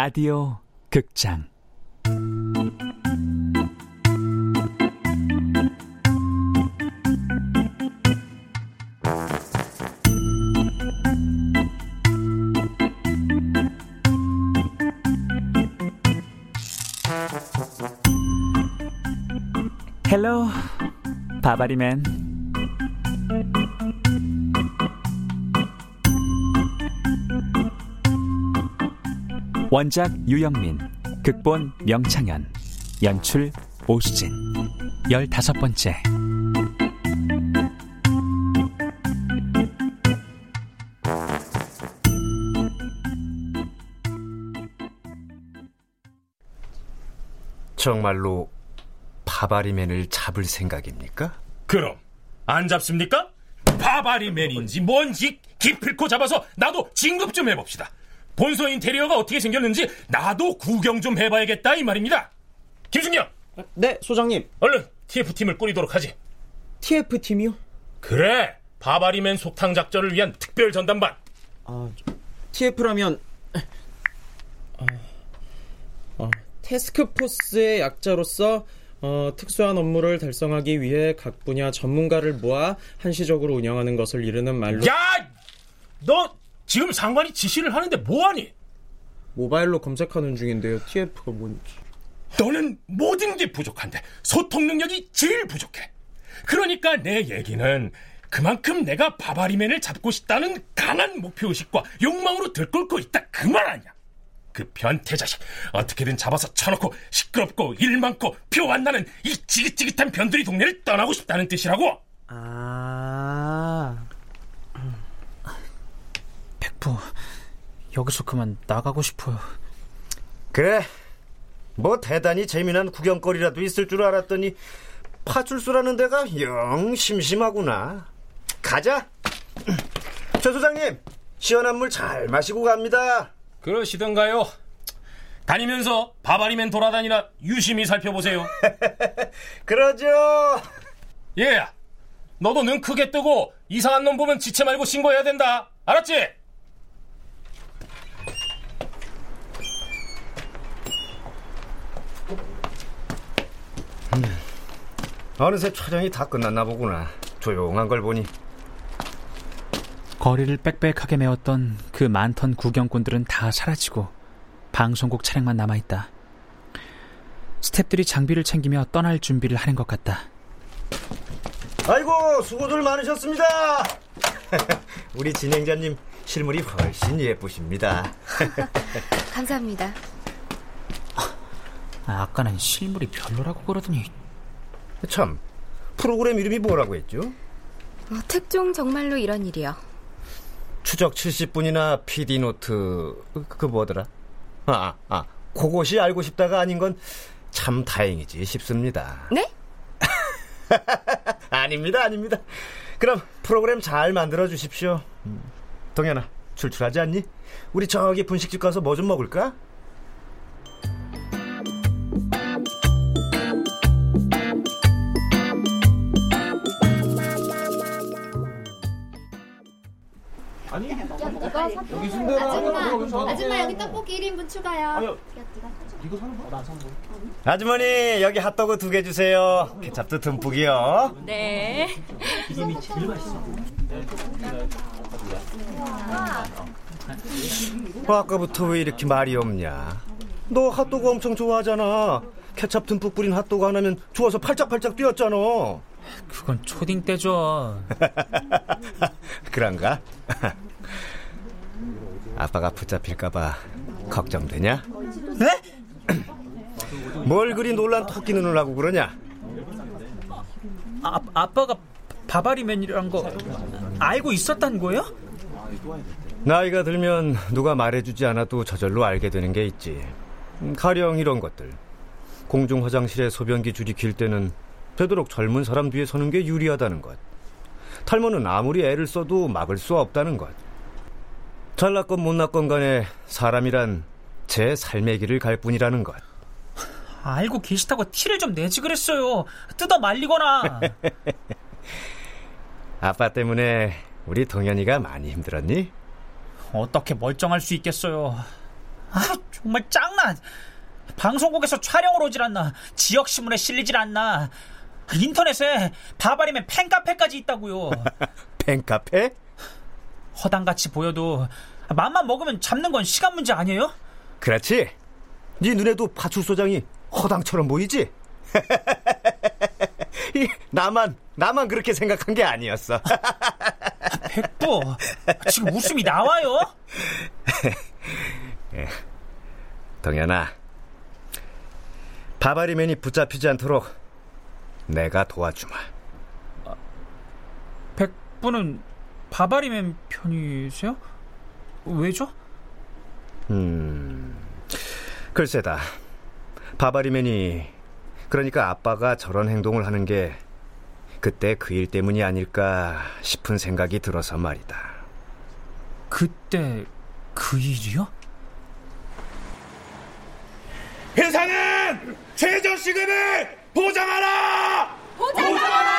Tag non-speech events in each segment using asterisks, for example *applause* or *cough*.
라디오 극장. 헬로 바바리맨 원작 유영민 극본 명창현 연출 오수진 열다섯 번째 정말로 바바리맨을 잡을 생각입니까? 그럼 안 잡습니까? 바바리맨인지 뭔지 기필코 잡아서 나도 진급 좀 해봅시다. 본소 인테리어가 어떻게 생겼는지 나도 구경 좀 해봐야겠다 이 말입니다. 김승영, 네, 소장님. 얼른 TF팀을 꾸리도록 하지. TF팀이요? 그래, 바바리맨 속탕 작전을 위한 특별 전담반. 아, TF라면 어, 어, 테스크포스의 약자로서 어, 특수한 업무를 달성하기 위해 각 분야 전문가를 모아 한시적으로 운영하는 것을 이르는 말로 야, 너 지금 상관이 지시를 하는데 뭐하니? 모바일로 검색하는 중인데요. TF가 뭔지. 너는 모든 게 부족한데 소통 능력이 제일 부족해. 그러니까 내 얘기는 그만큼 내가 바바리맨을 잡고 싶다는 강한 목표의식과 욕망으로 들끓고 있다 그 말 아니야. 그 변태 자식 어떻게든 잡아서 쳐놓고 시끄럽고 일 많고 표 안 나는 이 지긋지긋한 변두리 동네를 떠나고 싶다는 뜻이라고. 아. 백부 여기서 그만 나가고 싶어요 그래. 뭐 대단히 재미난 구경거리라도 있을 줄 알았더니 파출소라는 데가 영 심심하구나. 가자. *clears throat* 최 소장님, 시원한 물 잘 마시고 갑니다. 그러시던가요? 다니면서 바바리맨 돌아다니나 유심히 살펴보세요. *laughs* 그러죠. 얘야, 너도 눈 크게 뜨고 이상한 놈 보면 지체 말고 신고해야 된다. 알았지? 어느새 촬영이 다 끝났나 보구나. 조용한 걸 보니. 거리를 빽빽하게 메웠던 그 많던 구경꾼들은 다 사라지고 방송국 차량만 남아있다 스탭들이 장비를 챙기며 떠날 준비를 하는 것 같다 아이고 수고들 많으셨습니다. *laughs* 우리 진행자님 실물이 훨씬 예쁘십니다. *laughs* 감사합니다. 아, 아까는 실물이 별로라고 그러더니 참 프로그램 이름이 뭐라고 했죠? 어, 특종 정말로 이런 일이요. 추적 70분이나 PD 노트 그, 그 뭐더라? 아, 아, 그것이 알고 싶다가 아닌 건 참 다행이지 싶습니다. 네? *laughs* 아닙니다, 아닙니다. 그럼 프로그램 잘 만들어 주십시오. 음, 동현아, 출출하지 않니? 우리 저기 분식집 가서 뭐 좀 먹을까? 아줌마, 아줌마 여기 떡볶이 1인분 추가요. 아주머니 여기 핫도그 두 개 주세요. 케찹도 듬뿍이요. 네. 어, 아까부터 왜 이렇게 말이 없냐? 너 핫도그 엄청 좋아하잖아. 케찹 듬뿍 뿌린 핫도그 하나면 좋아서 팔짝팔짝 뛰었잖아. 그건 초딩 때죠 *laughs* 그런가? *laughs* 아빠가 붙잡힐까봐 걱정되냐? 네? *clears throat* 뭘 그리 놀란 토끼 눈을 하고 그러냐? 아, 아빠가 바바리맨이란 거 알고 있었단 거예요? 나이가 들면 누가 말해주지 않아도 저절로 알게 되는 게 있지. 음, 가령 이런 것들. 공중 화장실에 소변기 줄이 길 때는 되도록 젊은 사람 뒤에 서는 게 유리하다는 것. 탈모는 아무리 애를 써도 막을 수 없다는 것. 잘났건 못났건 간에 사람이란 제 삶의 길을 갈 뿐이라는 것. 알고 계시다고 티를 좀 내지 그랬어요 뜯어 말리거나 *laughs* 아빠 때문에 우리 동현이가 많이 힘들었니? 어떻게 멀쩡할 수 있겠어요 아, 정말 짱나. 방송국에서 촬영을 오질 않나. 지역신문에 실리질 않나. 인터넷에 바바리맨 팬카페까지 있다고요. *laughs* 팬카페? 허당같이 보여도 맘만 먹으면 잡는 건 시간 문제 아니에요? 그렇지. 네 눈에도 파출소장이 허당처럼 보이지? *laughs* 나만 나만 그렇게 생각한 게 아니었어. *laughs* 백도 지금 웃음이 나와요? *laughs* 예. 동현아, 바바리맨이 붙잡히지 않도록 내가 도와주마. 백부는 바바리맨 편이세요? 왜죠? 음, 글쎄다. 바바리맨이 그러니까 아빠가 저런 행동을 하는 게 그때 그 일 때문이 아닐까 싶은 생각이 들어서 말이다. 그때 그 일이요? 회사는 최저 시급을 보장하라! 보장하라!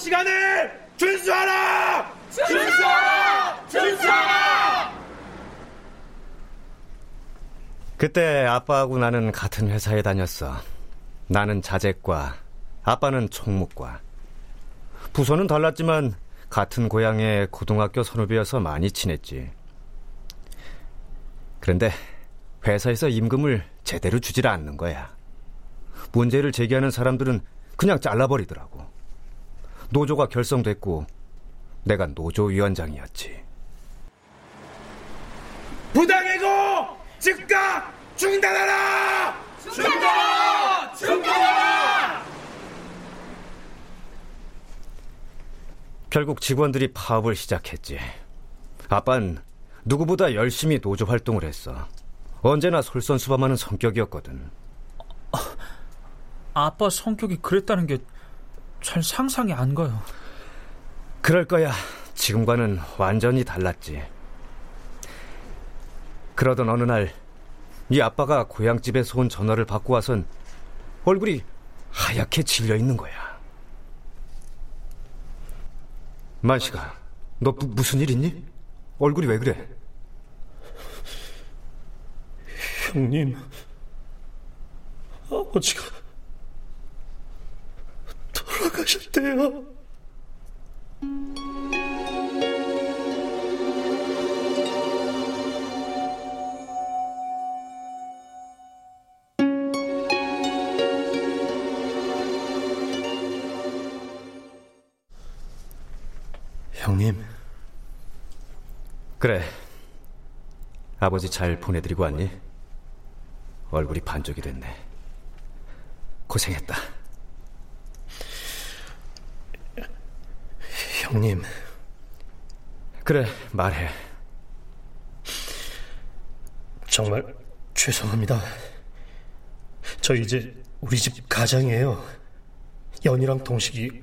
시간을 준수하라! 준수하라! 준수하라! 그때 아빠하고 나는 같은 회사에 다녔어. 나는 자재과, 아빠는 총무과. 부서는 달랐지만 같은 고향의 고등학교 선후배여서 많이 친했지. 그런데 회사에서 임금을 제대로 주질 않는 거야. 문제를 제기하는 사람들은 그냥 잘라버리더라고. 노조가 결성됐고 내가 노조위원장이었지. 부당해고 즉각 중단하라! 중단하라! 중단하라! 결국 직원들이 파업을 시작했지. 아빤 누구보다 열심히 노조 활동을 했어. 언제나 솔선수범하는 성격이었거든. 아빠 성격이 그랬다는 게 잘 상상이 안 가요. 그럴 거야. 지금과는 완전히 달랐지. 그러던 어느 날, 네 아빠가 고향집에서 온 전화를 받고 와선 얼굴이 하얗게 질려 있는 거야. 만식아, 너 무, 무슨 일 있니? 얼굴이 왜 그래? 형님, 아버지가 가셨대요. 형님. 그래. 아버지 잘 보내드리고 왔니? 얼굴이 반쪽이 됐네. 고생했다. 형님. 그래, 말해. 정말 죄송합니다. 저 이제 우리 집 가장이에요. 연이랑 동식이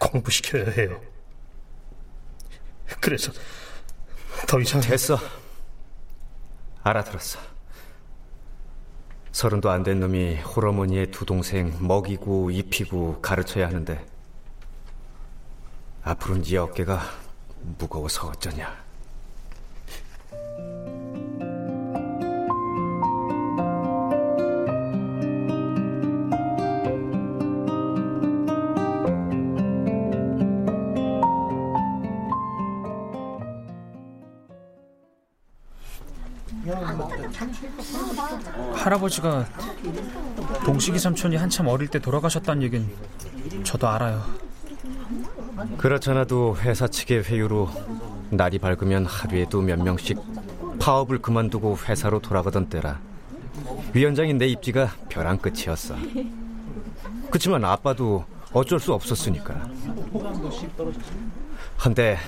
공부시켜야 해요. 그래서 더 이상 됐어. 알아들었어. 서른도 안 된 놈이 홀어머니의 두 동생 먹이고 입히고 가르쳐야 하는데 앞으로는 네 어깨가 무거워서 어쩌냐. 할아버지가 동식이 삼촌이 한참 어릴 때 돌아가셨다는 얘긴 저도 알아요. 그렇잖아도 회사 측의 회유로 날이 밝으면 하루에도 몇 명씩 파업을 그만두고 회사로 돌아가던 때라 위원장인 내 입지가 벼랑 끝이었어. 그치만 아빠도 어쩔 수 없었으니까. 헌데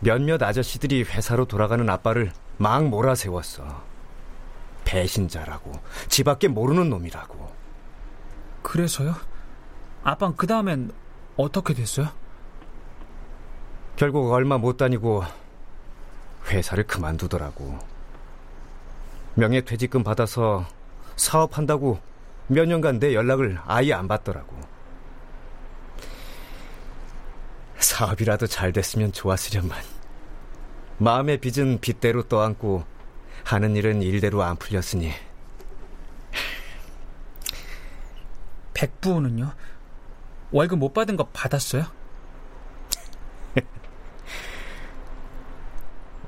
몇몇 아저씨들이 회사로 돌아가는 아빠를 막 몰아세웠어. 배신자라고, 지 밖에 모르는 놈이라고. 그래서요? 아빠는 그 다음엔 어떻게 됐어요? 결국 얼마 못 다니고 회사를 그만두더라고. 명예퇴직금 받아서 사업한다고 몇 년간 내 연락을 아예 안 받더라고. 사업이라도 잘 됐으면 좋았으련만. 마음의 빚은 빚대로 떠안고 하는 일은 일대로 안 풀렸으니 백부는요? 월급 못 받은 거 받았어요?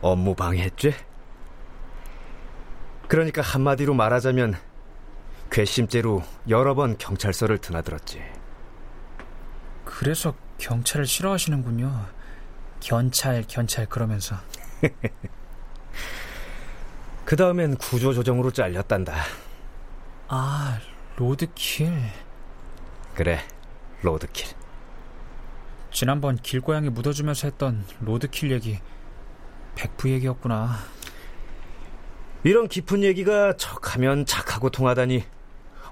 업무 방해했지? 그러니까 한마디로 말하자면 괘씸죄로 여러 번 경찰서를 드나들었지. 그래서 경찰을 싫어하시는군요. 견찰, 견찰 그러면서. *laughs* 그 다음엔 구조조정으로 잘렸단다. 아, 로드킬. 그래, 로드킬. 지난번 길고양이 묻어주면서 했던 로드킬 얘기, 백부 얘기였구나. 이런 깊은 얘기가 척하면 착 하고 통하다니.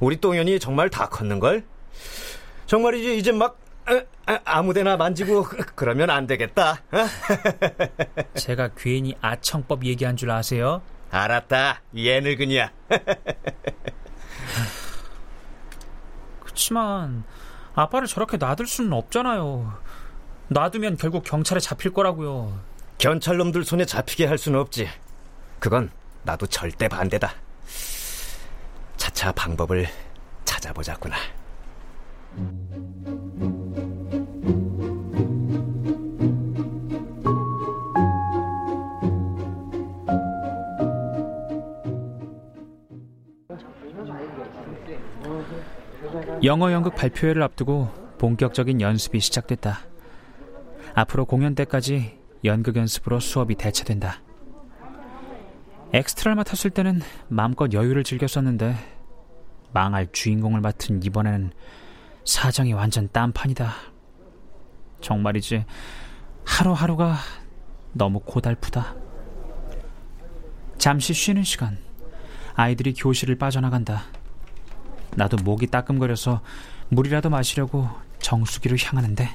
우리 똥연이 정말 다 컸는걸? 정말이지, 이제 막, 아 무데나 만지고 그러면 안 되겠다. 어? *laughs* 제가 괜히 아청법 얘기한 줄 아세요? 알았다. 얘 늙은이야. *laughs* 그치만 아빠를 저렇게 놔둘 수는 없잖아요. 놔두면 결국 경찰에 잡힐 거라고요. 경찰놈들 손에 잡히게 할 수는 없지. 그건 나도 절대 반대다. 차차 방법을 찾아보자꾸나. 영어 연극 발표회를 앞두고 본격적인 연습이 시작됐다. 앞으로 공연 때까지 연극 연습으로 수업이 대체된다. 엑스트라를 맡았을 때는 마음껏 여유를 즐겼었는데 망할 주인공을 맡은 이번에는 사정이 완전 딴판이다. 정말이지 하루하루가 너무 고달프다. 잠시 쉬는 시간 아이들이 교실을 빠져나간다. 나도 목이 따끔거려서 물이라도 마시려고 정수기로 향하는데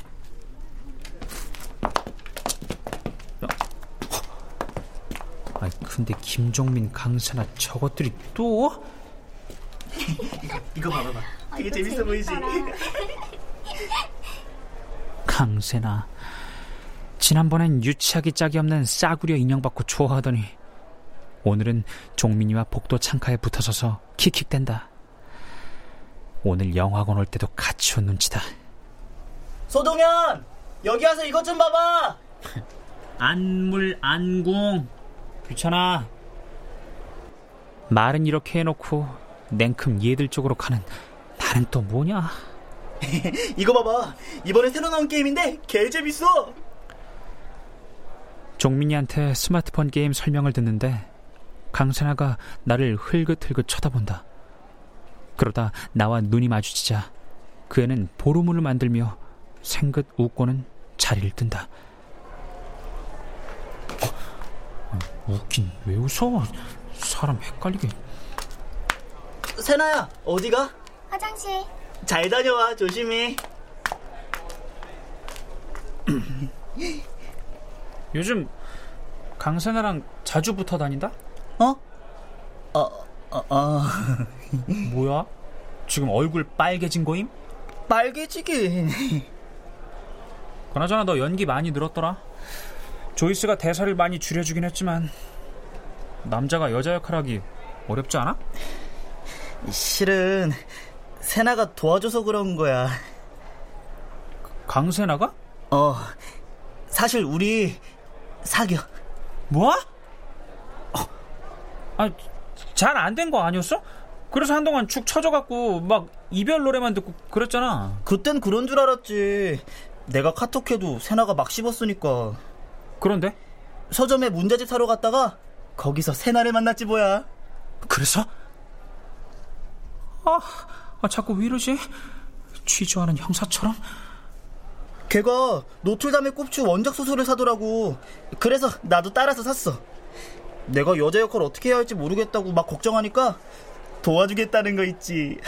아 근데 김종민, 강세나 저것들이 또? 이거, 이거 봐봐봐. 되게 재밌어 보이지? 강세나 지난번엔 유치하기 짝이 없는 싸구려 인형 받고 좋아하더니 오늘은 종민이와 복도 창가에 붙어서서 킥킥댄다. 오늘 영화관 올 때도 같이 온 눈치다. 소동현! 여기 와서 이것 좀 봐봐! 안물 안궁 귀찮아. 말은 이렇게 해놓고 냉큼 얘들 쪽으로 가는 나는 또 뭐냐? *laughs* 이거 봐봐. 이번에 새로 나온 게임인데 개 재밌어. 종민이한테 스마트폰 게임 설명을 듣는데 강세나가 나를 흘긋흘긋 쳐다본다. 그러다 나와 눈이 마주치자 그 애는 보루문을 만들며 생긋 웃고는 자리를 뜬다. 어, 웃긴 왜 웃어? 사람 헷갈리게. 세나야, 어디가? 화장실. 잘 다녀와, 조심히. *clears throat* 요즘 강세나랑 자주 붙어 다닌다? 어? 어, 어, 어. *laughs* 뭐야? 지금 얼굴 빨개진 거임? 빨개지긴. 그나저나 너 연기 많이 늘었더라. 조이스가 대사를 많이 줄여주긴 했지만 남자가 여자 역할하기 어렵지 않아? 실은 세나가 도와줘서 그런 거야. 강세나가? 어, 사실 우리 사겨. 뭐? 어, 아, 잘 안 된 거 아니었어? 그래서 한동안 축 처져갖고 막 이별 노래만 듣고 그랬잖아. 그땐 그런 줄 알았지. 내가 카톡해도 세나가 막 씹었으니까. 그런데? 서점에 문제집 사러 갔다가 거기서 세나를 만났지 뭐야. 그래서? 아, 아 자꾸 왜 이러지? 취조하는 형사처럼? 걔가 노틀담의 꼽추 원작 소설을 사더라고. 그래서 나도 따라서 샀어. 내가 여자 역할 어떻게 해야 할지 모르겠다고 막 걱정하니까 도와주겠다는 거 있지.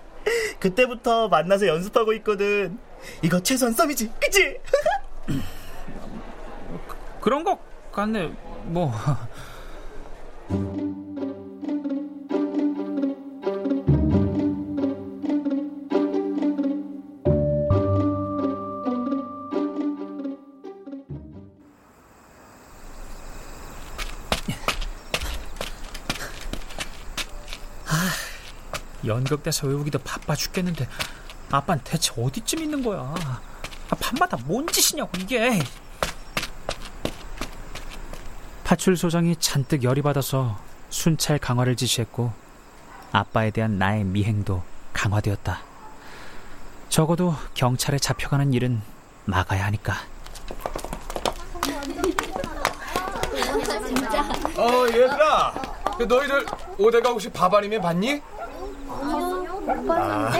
*laughs* 그때부터 만나서 연습하고 있거든. 이거 최소한 썸이지, 그치? *laughs* 그런 것 같네. 뭐. 아, 연극대사 외우기도 바빠 죽겠는데 아빠는 대체 어디쯤 있는 거야? 아, 밤마다 뭔 짓이냐고 이게 파출 소장이 잔뜩 열이 받아서 순찰 강화를 지시했고 아빠에 대한 나의 미행도 강화되었다. 적어도 경찰에 잡혀가는 일은 막아야 하니까. 어 얘들아 너희들 오대가 혹시 바바리맨 봤니? 아,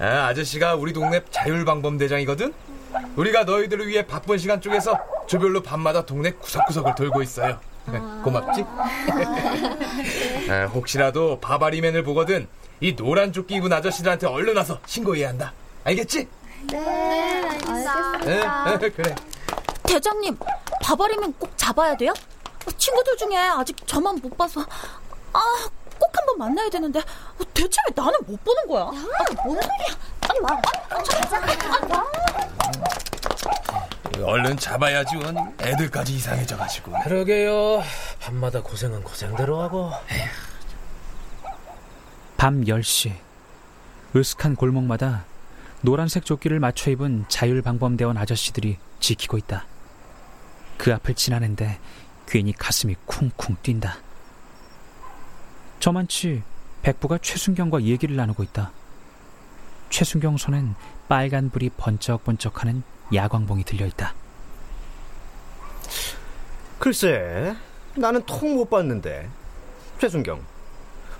*laughs* 아, 아저씨가 우리 동네 자율방범 대장이거든? 우리가 너희들을 위해 바쁜 시간 쪽에서 조별로 밤마다 동네 구석구석을 돌고 있어요. 고맙지? 아, *laughs* 혹시라도 바바리맨을 보거든 이 노란 조끼 입은 아저씨들한테 얼른 와서 신고해야 한다. 알겠지? 네, 알겠습니다. 네, *laughs* 그래. 대장님, 바바리맨 꼭 잡아야 돼요? 친구들 중에 아직 저만 못 봐서 아, 꼭 한번 만나야 되는데 대체 왜 나는 못 보는 거야? 아, 뭔 소리야? 빨리 와. 얼른 잡아야지 원. 애들까지 이상해져가지고. 그러게요. 밤마다 고생은 고생대로 하고. 밤 10시 으슥한 골목마다 노란색 조끼를 맞춰 입은 자율방범대원 아저씨들이 지키고 있다. 그 앞을 지나는데 괜히 가슴이 쿵쿵 뛴다. 저만치 백부가 최순경과 얘기를 나누고 있다. 최순경 손엔 빨간 불이 번쩍번쩍하는 야광봉이 들려있다. 글쎄, 나는 통 못 봤는데. 최순경,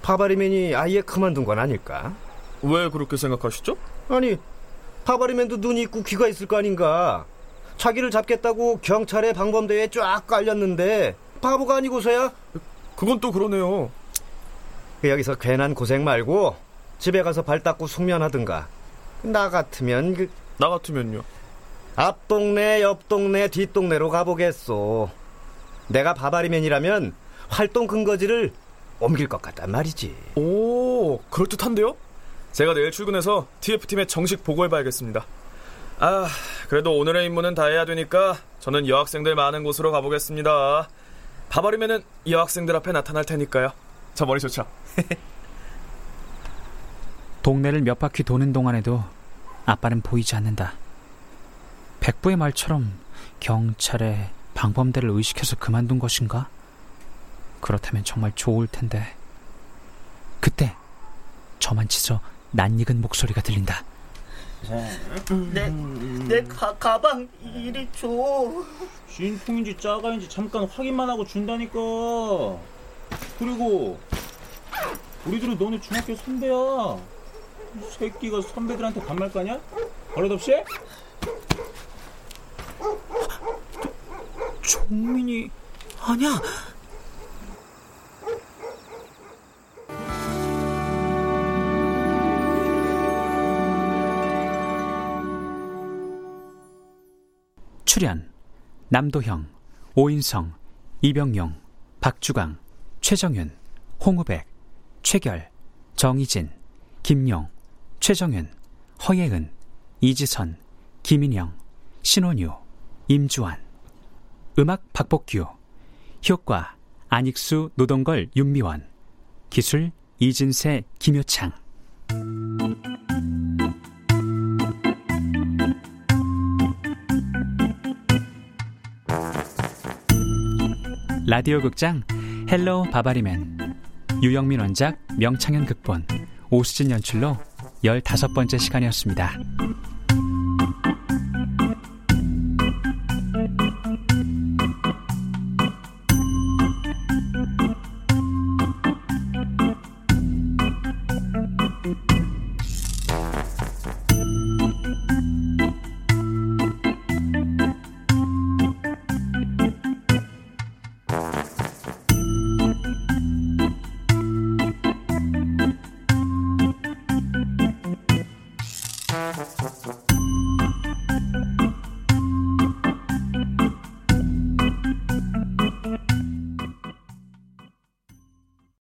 바바리맨이 아예 그만둔 건 아닐까? 왜 그렇게 생각하시죠? 아니, 바바리맨도 눈이 있고 귀가 있을 거 아닌가? 자기를 잡겠다고 경찰의 방범대에 쫙 깔렸는데 바보가 아니고서야? 그건 또 그러네요. 여기서 괜한 고생 말고 집에 가서 발 닦고 숙면하든가. 나 같으면 그... 나 같으면요? 앞 동네, 옆 동네, 뒷 동네로 가보겠소. 내가 바바리맨이라면 활동 근거지를 옮길 것 같단 말이지. 오, 그럴듯한데요? 제가 내일 출근해서 TF팀에 정식 보고해봐야겠습니다. 아, 그래도 오늘의 임무는 다 해야 되니까 저는 여학생들 많은 곳으로 가보겠습니다. 바바리맨은 여학생들 앞에 나타날 테니까요. 저 머리 좋죠? *laughs* 동네를 몇 바퀴 도는 동안에도 아빠는 보이지 않는다. 백부의 말처럼 경찰에 방범대를 의식해서 그만둔 것인가? 그렇다면 정말 좋을 텐데. 그때 저만 치서 낯익은 목소리가 들린다. 내, 내 가, 가방 이리 줘. 진통인지 짜가인지 잠깐 확인만 하고 준다니까. 그리고 우리 들은 너네 중학교 선배야. 이 새끼가 선배들한테 반말 까냐? 버릇없이? 종민이 아니야. 출연 남도형, 오인성, 이병용, 박주강, 최정윤, 홍우백, 최결, 정희진, 김용, 최정윤, 허예은, 이지선, 김인영, 신원유, 임주환 음악 박복규 효과 안익수 노동걸 윤미원 기술 이진세 김효창 라디오 극장 헬로 바바리맨 유영민 원작 명창현 극본 오수진 연출로 15번째 시간이었습니다.